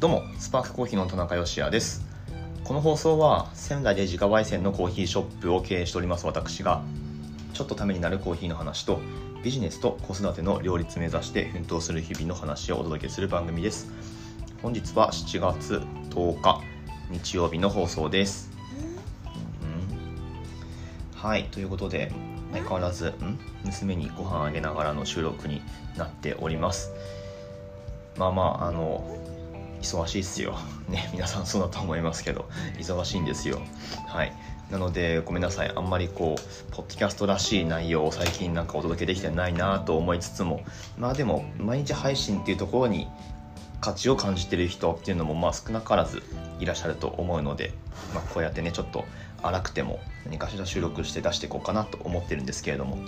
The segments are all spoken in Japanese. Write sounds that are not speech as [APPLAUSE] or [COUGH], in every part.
どうもスパークコーヒーの田中芳也です。この放送は仙台で自家焙煎のコーヒーショップを経営しております私がちょっとためになるコーヒーの話とビジネスと子育ての両立目指して奮闘する日々の話をお届けする番組です。本日は7月10日日曜日の放送です、うん、はいということで相変わらずん？娘にご飯あげながらの収録になっております。まあまああの忙しいっすよ。[LAUGHS] ね皆さんそうだと思いますけど忙しいんですよ。はい。なのでごめんなさい。あんまりこうポッドキャストらしい内容を最近なんかお届けできてないなと思いつつもまあでも毎日配信っていうところに価値を感じてる人っていうのもまあ少なからずいらっしゃると思うので、まあ、こうやってねちょっと荒くても何かしら収録して出していこうかなと思ってるんですけれども。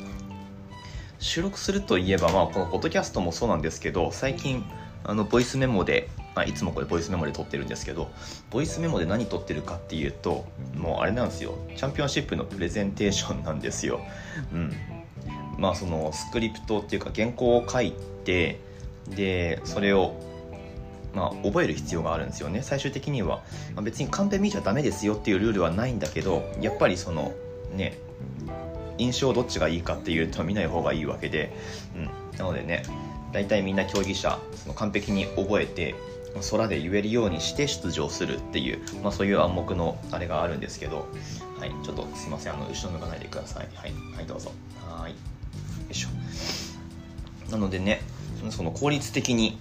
収録するといえばまあこのポッドキャストもそうなんですけど最近あのボイスメモで、まあ、いつもこれボイスメモで撮ってるんですけどボイスメモで何撮ってるかっていうともうあれなんですよ。チャンピオンシップのプレゼンテーションなんですよ。うん、まあそのスクリプトっていうか原稿を書いてでそれをまあ、覚える必要があるんですよね。最終的には、まあ、別にカンペ見ちゃダメですよっていうルールはないんだけどやっぱりそのね印象どっちがいいかっていうと見ない方がいいわけで、うん、なのでね大体みんな競技者その完璧に覚えて空で言えるようにして出場するっていう、まあ、そういう暗黙のあれがあるんですけど、はい、ちょっとすいません。あの後ろ向かないでください。はい、はい、どうぞ。はい。よいしょ。なのでねその効率的に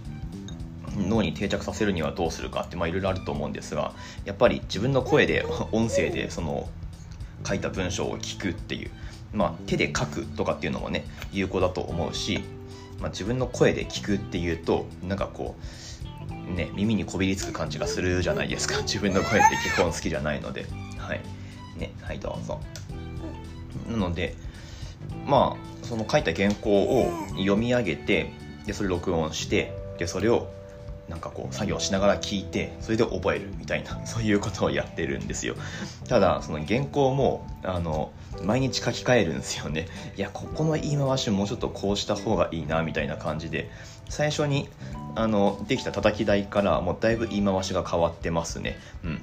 脳に定着させるにはどうするかっていろいろあると思うんですがやっぱり自分の声で [LAUGHS] 音声でその書いた文章を聞くっていう、まあ、手で書くとかっていうのもね有効だと思うし、まあ、自分の声で聞くっていうとなんかこうね耳にこびりつく感じがするじゃないですか。自分の声って基本好きじゃないので。はい。ねはいどうぞ。なのでまあその書いた原稿を読み上げてでそれ録音してでそれをなんかこう作業しながら聞いてそれで覚えるみたいな [LAUGHS] そういうことをやってるんですよ。ただその原稿もあの毎日書き換えるんですよね。いやここの言い回しもうちょっとこうした方がいいなみたいな感じで。最初にあのできた叩き台からもうだいぶ言い回しが変わってますね。うん。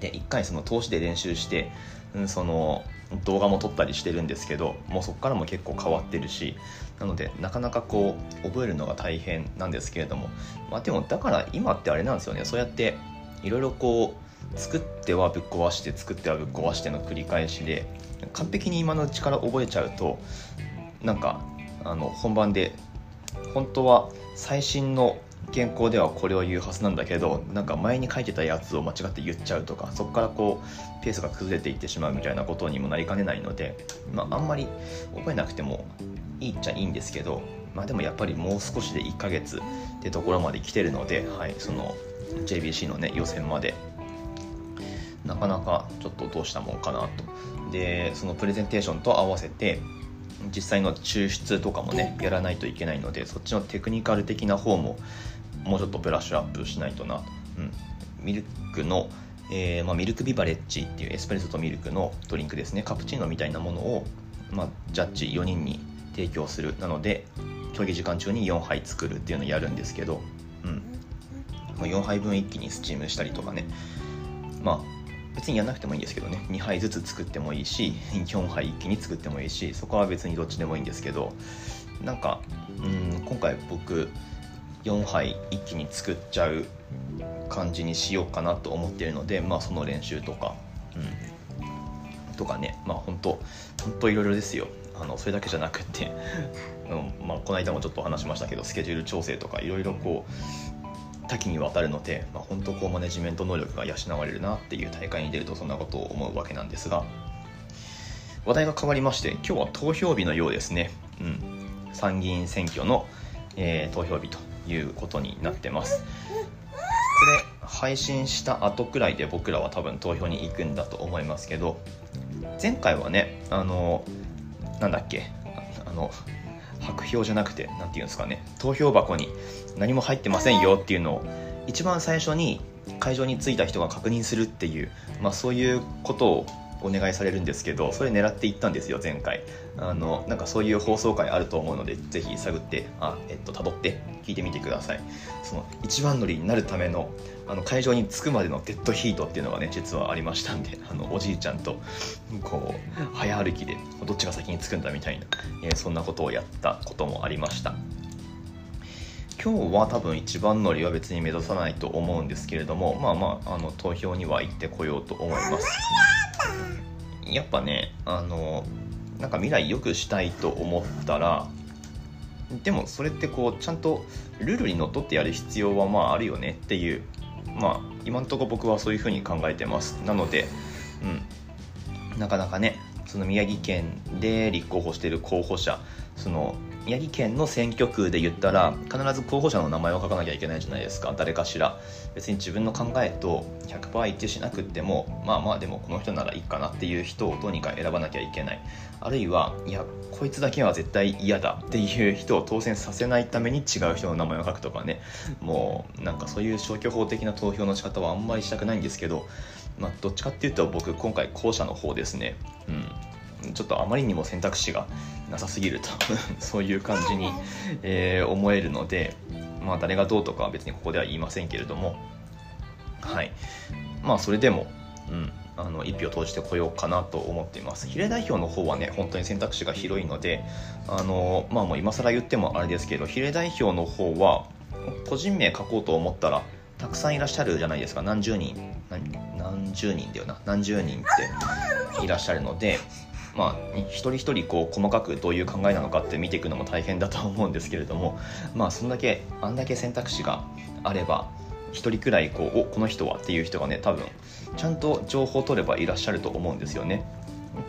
で一回その投資で練習して、うん、その動画も撮ったりしてるんですけどもうそこからも結構変わってるしなのでなかなかこう覚えるのが大変なんですけれどもまあでもだから今ってあれなんですよね。そうやっていろいろこう作ってはぶっ壊して作ってはぶっ壊しての繰り返しで完璧に今のうちから覚えちゃうとなんかあの本番で本当は最新の原稿ではこれを言うはずなんだけどなんか前に書いてたやつを間違って言っちゃうとかそこからこうペースが崩れていってしまうみたいなことにもなりかねないので、まあ、あんまり覚えなくてもいいっちゃいいんですけど、まあ、でもやっぱりもう少しで1ヶ月ってところまで来てるので、はい、その JBC のね予選までなかなかちょっとどうしたもんかなと。でそのプレゼンテーションと合わせて実際の抽出とかもねやらないといけないのでそっちのテクニカル的な方ももうちょっとブラッシュアップしないとな。と、うん、ミルクの、えーまあ、ミルクビバレッジっていうエスプレッソとミルクのドリンクですね。カプチーノみたいなものを、まあ、ジャッジ4人に提供する。なので競技時間中に4杯作るっていうのをやるんですけど、うん。まあ、4杯分一気にスチームしたりとかね。まあ別にやんなくてもいいんですけどね。2杯ずつ作ってもいいし4杯一気に作ってもいいしそこは別にどっちでもいいんですけどなんかうん今回僕4杯一気に作っちゃう感じにしようかなと思ってるのでまあその練習とか、うん、とかね。まあ本当本当いろいろですよ。あのそれだけじゃなくって、[LAUGHS] うんまあ、この間もちょっと話しましたけどスケジュール調整とかいろいろこう多岐にわたるので、まあ、本当こうマネジメント能力が養われるなっていう大会に出るとそんなことを思うわけなんですが話題が変わりまして今日は投票日のようですね、うん、参議院選挙の、えー、投票日ということになってます。これ配信した後くらいで僕らは多分投票に行くんだと思いますけど前回はねあのなんだっけあの白票じゃなくて何て言うんですかね投票箱に何も入ってませんよっていうのを一番最初に会場に着いた人が確認するっていう、まあ、そういうことをお願いされるんですけどそれ狙っていったんですよ前回。あのなんかそういう放送回あると思うのでぜひ探ってあえっと辿って聞いてみてください。その一番乗りになるためのあの会場に着くまでのデッドヒートっていうのがね実はありましたんであのおじいちゃんとこう早歩きでどっちが先に着くんだみたいな、えー、そんなことをやったこともありました。今日は多分一番乗りは別に目指さないと思うんですけれどもまあまああの投票には行ってこようと思います。やっぱねあのなんか未来良くしたいと思ったらでもそれってこうちゃんとルールにのっとってやる必要はまああるよねっていうまあ今んとこ僕はそういうふうに考えてます。なのでうん。なかなかねその宮城県で立候補してる候補者その宮城県の選挙区で言ったら必ず候補者の名前を書かなきゃいけないじゃないですか。誰かしら。別に自分の考えと100%一致しなくってもまあまあでもこの人ならいいかなっていう人をどうにか選ばなきゃいけない。あるいはいやこいつだけは絶対嫌だっていう人を当選させないために違う人の名前を書くとかね。もうなんかそういう消去法的な投票の仕方はあんまりしたくないんですけどまあどっちかっていうと僕今回後者の方ですね。うん。ちょっとあまりにも選択肢がなさすぎると [LAUGHS] そういう感じに、えー、思えるので、まあ、誰がどうとかは別にここでは言いませんけれどもはい。まあそれでも、うん、あの1票投じてこようかなと思っています。比例代表の方はね本当に選択肢が広いのであのまあもう今更言ってもあれですけど比例代表の方は個人名書こうと思ったらたくさんいらっしゃるじゃないですか。何十人何十人だよな。何十人っていらっしゃるのでまあ、一人一人こう細かくどういう考えなのかって見ていくのも大変だと思うんですけれどもまあそんだけあんだけ選択肢があれば1人くらいこうおこの人はっていう人がね多分ちゃんと情報を取ればいらっしゃると思うんですよね。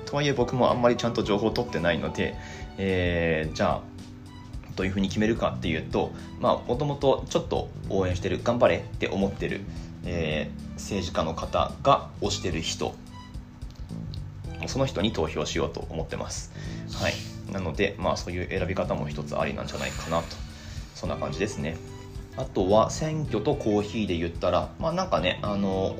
とはいえ僕もあんまりちゃんと情報を取ってないので、えー、じゃあどういうふうに決めるかっていうともともとちょっと応援してる頑張れって思ってる、えー、政治家の方が推してる人その人に投票しようと思ってます。はい、なので、まあ、そういう選び方も一つありなんじゃないかなとそんな感じですね。あとは選挙とコーヒーで言ったら、まあ、なんかねあの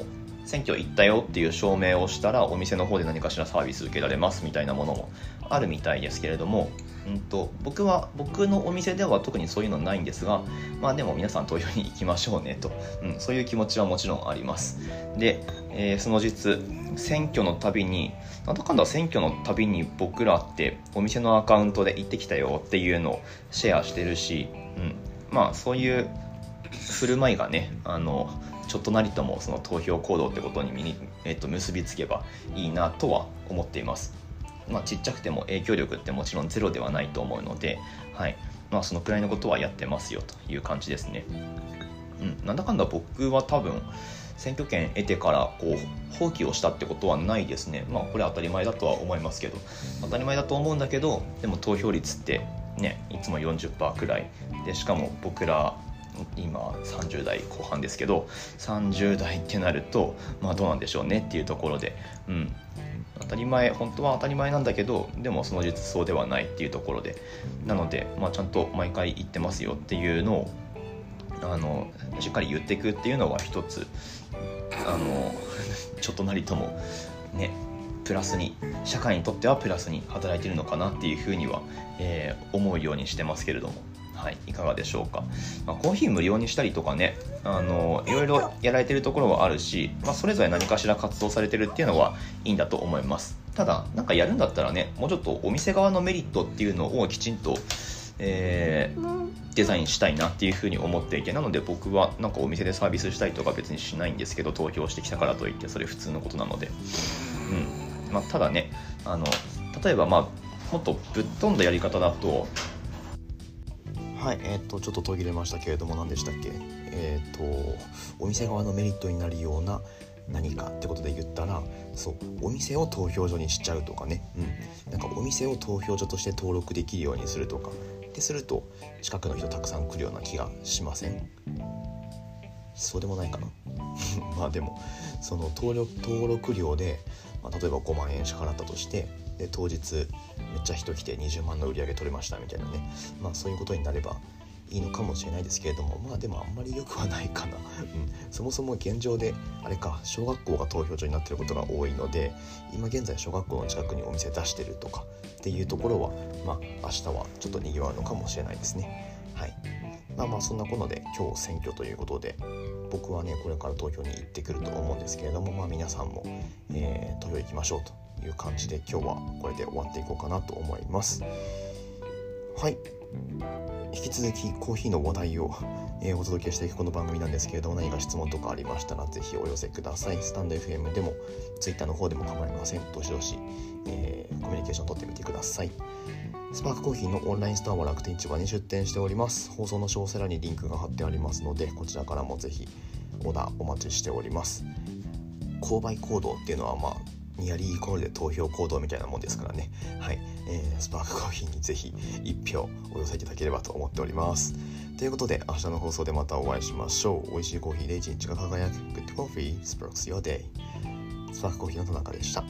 選挙行ったよっていう証明をしたらお店の方で何かしらサービス受けられますみたいなものもあるみたいですけれども、うんと、僕は僕のお店では特にそういうのないんですがまあでも皆さん投票に行きましょうねと、うん、そういう気持ちはもちろんあります。で、えー、その実選挙のたびになんだかんだ選挙のたびに僕らってお店のアカウントで行ってきたよっていうのをシェアしてるし、うん、まあそういう振る舞いがねあのちょっとなりともその投票行動ってことにえー、と結びつけばいいなとは思っています。まあ、ちっちゃくても影響力ってもちろんゼロではないと思うので、はいまあ、そのくらいのことはやってますよという感じですね。うん、なんだかんだ僕は多分選挙権得てからこう放棄をしたってことはないですね。まあこれ当たり前だとは思いますけど当たり前だと思うんだけどでも投票率ってねいつも40%くらいでしかも僕ら今30代後半ですけど30代ってなるとまあどうなんでしょうねっていうところで、うん、当たり前本当は当たり前なんだけどでもその実そうではないっていうところで。なので、まあ、ちゃんと毎回言ってますよっていうのをあのしっかり言っていくっていうのは一つあの [LAUGHS] ちょっとなりともねプラスに社会にとってはプラスに働いてるのかなっていうふうには、えー、思うようにしてますけれども。はい、いかがでしょうか、まあ、コーヒー無料にしたりとかねあのいろいろやられてるところはあるし、まあ、それぞれ何かしら活動されてるっていうのはいいんだと思います。ただなんかやるんだったらねもうちょっとお店側のメリットっていうのをきちんと、えー、デザインしたいなっていうふうに思っていてなので僕はなんかお店でサービスしたりとか別にしないんですけど投票してきたからといってそれ普通のことなので、うん。まあ、ただねあの例えばまあもっとぶっ飛んだやり方だとはい、えっ、ー、とちょっと途切れましたけれども何でしたっけ？えっ、ー、とお店側のメリットになるような何かってことで言ったらそうお店を投票所にしちゃうとかね、うん、なんかお店を投票所として登録できるようにするとか。ってすると近くの人たくさん来るような気がしません？そうでもないかな？[LAUGHS] まあでもその登録料で、まあ、例えば5万円支払ったとしてで当日めっちゃ人来て20万の売り上げ取れましたみたいなね、まあ、そういうことになればいいのかもしれないですけれどもまあでもあんまり良くはないかな、うん、そもそも現状であれか小学校が投票所になってることが多いので今現在小学校の近くにお店出してるとかっていうところはまあ明日はちょっとにぎわうのかもしれないですね。はい。まあまあそんなことで今日選挙ということで僕はねこれから投票に行ってくると思うんですけれどもまあ皆さんも、えー、投票行きましょうと。いう感じで今日はこれで終わっていこうかなと思います。はい。引き続きコーヒーの話題を、え、お届けしていくこの番組なんですけれども何か質問とかありましたらぜひお寄せください。スタンド FM でも Twitter の方でも構いません。どしどし、えー、コミュニケーション取ってみてください。スパークコーヒーのオンラインストアは楽天市場に出店しております。放送の詳細欄にリンクが貼ってありますのでこちらからもぜひオーダーお待ちしております。購買行動っていうのはまあニアリーイコールで投票行動みたいなもんですからね。はい、えー、スパークコーヒーにぜひ1票お寄せいただければと思っております。ということで明日の放送でまたお会いしましょう。美味しいコーヒーで一日が輝く。Good Coffee Sparks Your Day スパークコーヒーの田中でした。